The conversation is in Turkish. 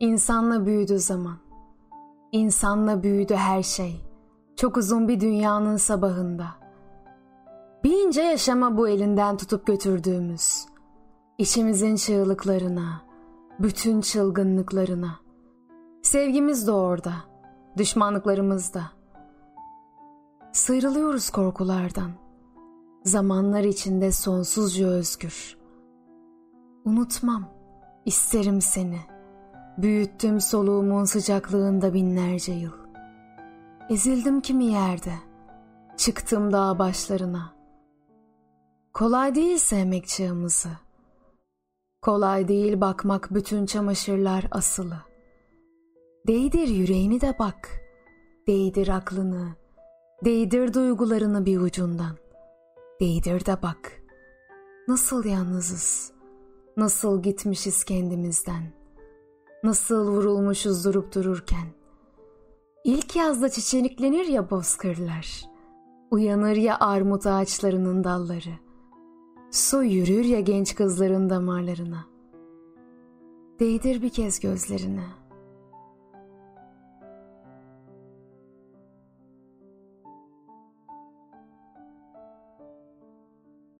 İnsanla büyüdü zaman. İnsanla büyüdü her şey. Çok uzun bir dünyanın sabahında. Bilince yaşama bu elinden tutup götürdüğümüz. İçimizin çığlıklarına, bütün çılgınlıklarına. Sevgimiz de orada, düşmanlıklarımız da. Sıyrılıyoruz korkulardan. Zamanlar içinde sonsuzca özgür. Unutmam, isterim seni.'' Büyüttüm soluğumun sıcaklığında binlerce yıl. Ezildim kimi yerde, çıktım dağ başlarına. Kolay değil sevmek çağımızı. Kolay değil bakmak bütün çamaşırlar asılı. Değdir yüreğini de bak, değdir aklını, değdir duygularını bir ucundan. Değdir de bak, nasıl yalnızız, nasıl gitmişiz kendimizden.'' Nasıl vurulmuşuz durup dururken. İlk yazda çiçeklenir ya bozkırlar. Uyanır ya armut ağaçlarının dalları. Su yürür ya genç kızların damarlarına. Değdir bir kez gözlerine.''